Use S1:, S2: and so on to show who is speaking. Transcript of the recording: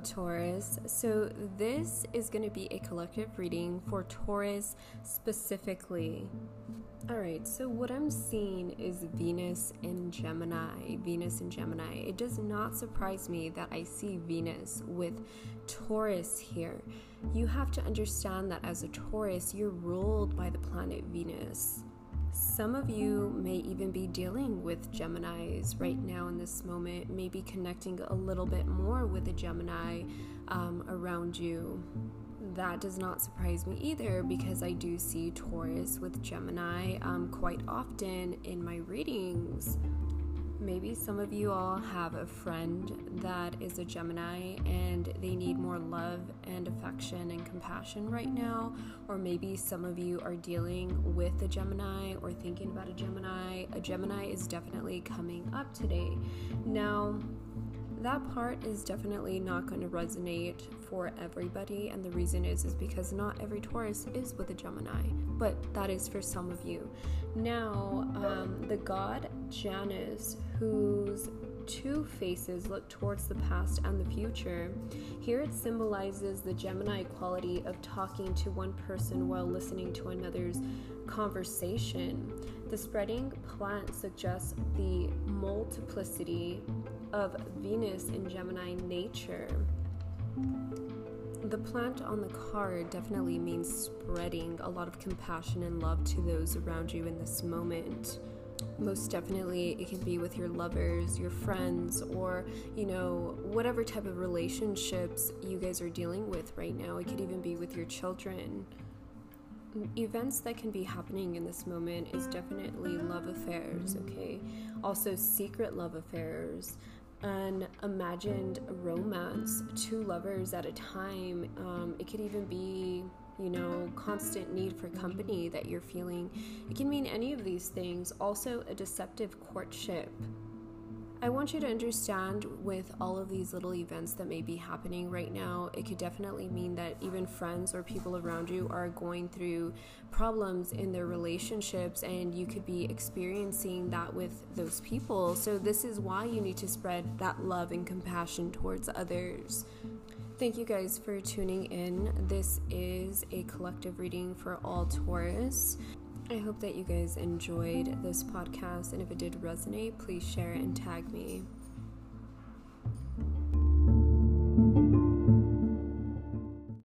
S1: Taurus. So, this is going to be a collective reading for Taurus specifically. All right, so what I'm seeing is Venus in Gemini. Venus in Gemini. It does not surprise me that I see Venus with Taurus here. You have to understand that as a Taurus, you're ruled by the planet Venus. Some of you may even be dealing with Geminis right now in this moment, maybe connecting a little bit more with a Gemini um, around you. That does not surprise me either because I do see Taurus with Gemini um, quite often in my readings. Maybe some of you all have a friend that is a Gemini and they need more love and affection and compassion right now. Or maybe some of you are dealing with a Gemini or thinking about a Gemini. A Gemini is definitely coming up today. Now, that part is definitely not going to resonate for everybody and the reason is is because not every taurus is with a gemini but that is for some of you. Now um, the god janus whose two faces look towards the past and the future here it symbolizes the gemini quality of talking to one person while listening to another's conversation. The spreading plant suggests the multiplicity of Venus in Gemini nature. The plant on the card definitely means spreading a lot of compassion and love to those around you in this moment. Most definitely, it can be with your lovers, your friends, or, you know, whatever type of relationships you guys are dealing with right now. It could even be with your children events that can be happening in this moment is definitely love affairs, okay? Also, secret love affairs, an imagined romance, two lovers at a time. Um, it could even be, you know, constant need for company that you're feeling. It can mean any of these things. Also, a deceptive courtship. I want you to understand with all of these little events that may be happening right now, it could definitely mean that even friends or people around you are going through problems in their relationships, and you could be experiencing that with those people. So, this is why you need to spread that love and compassion towards others. Thank you guys for tuning in. This is a collective reading for all Taurus. I hope that you guys enjoyed this podcast, and if it did resonate, please share and tag me.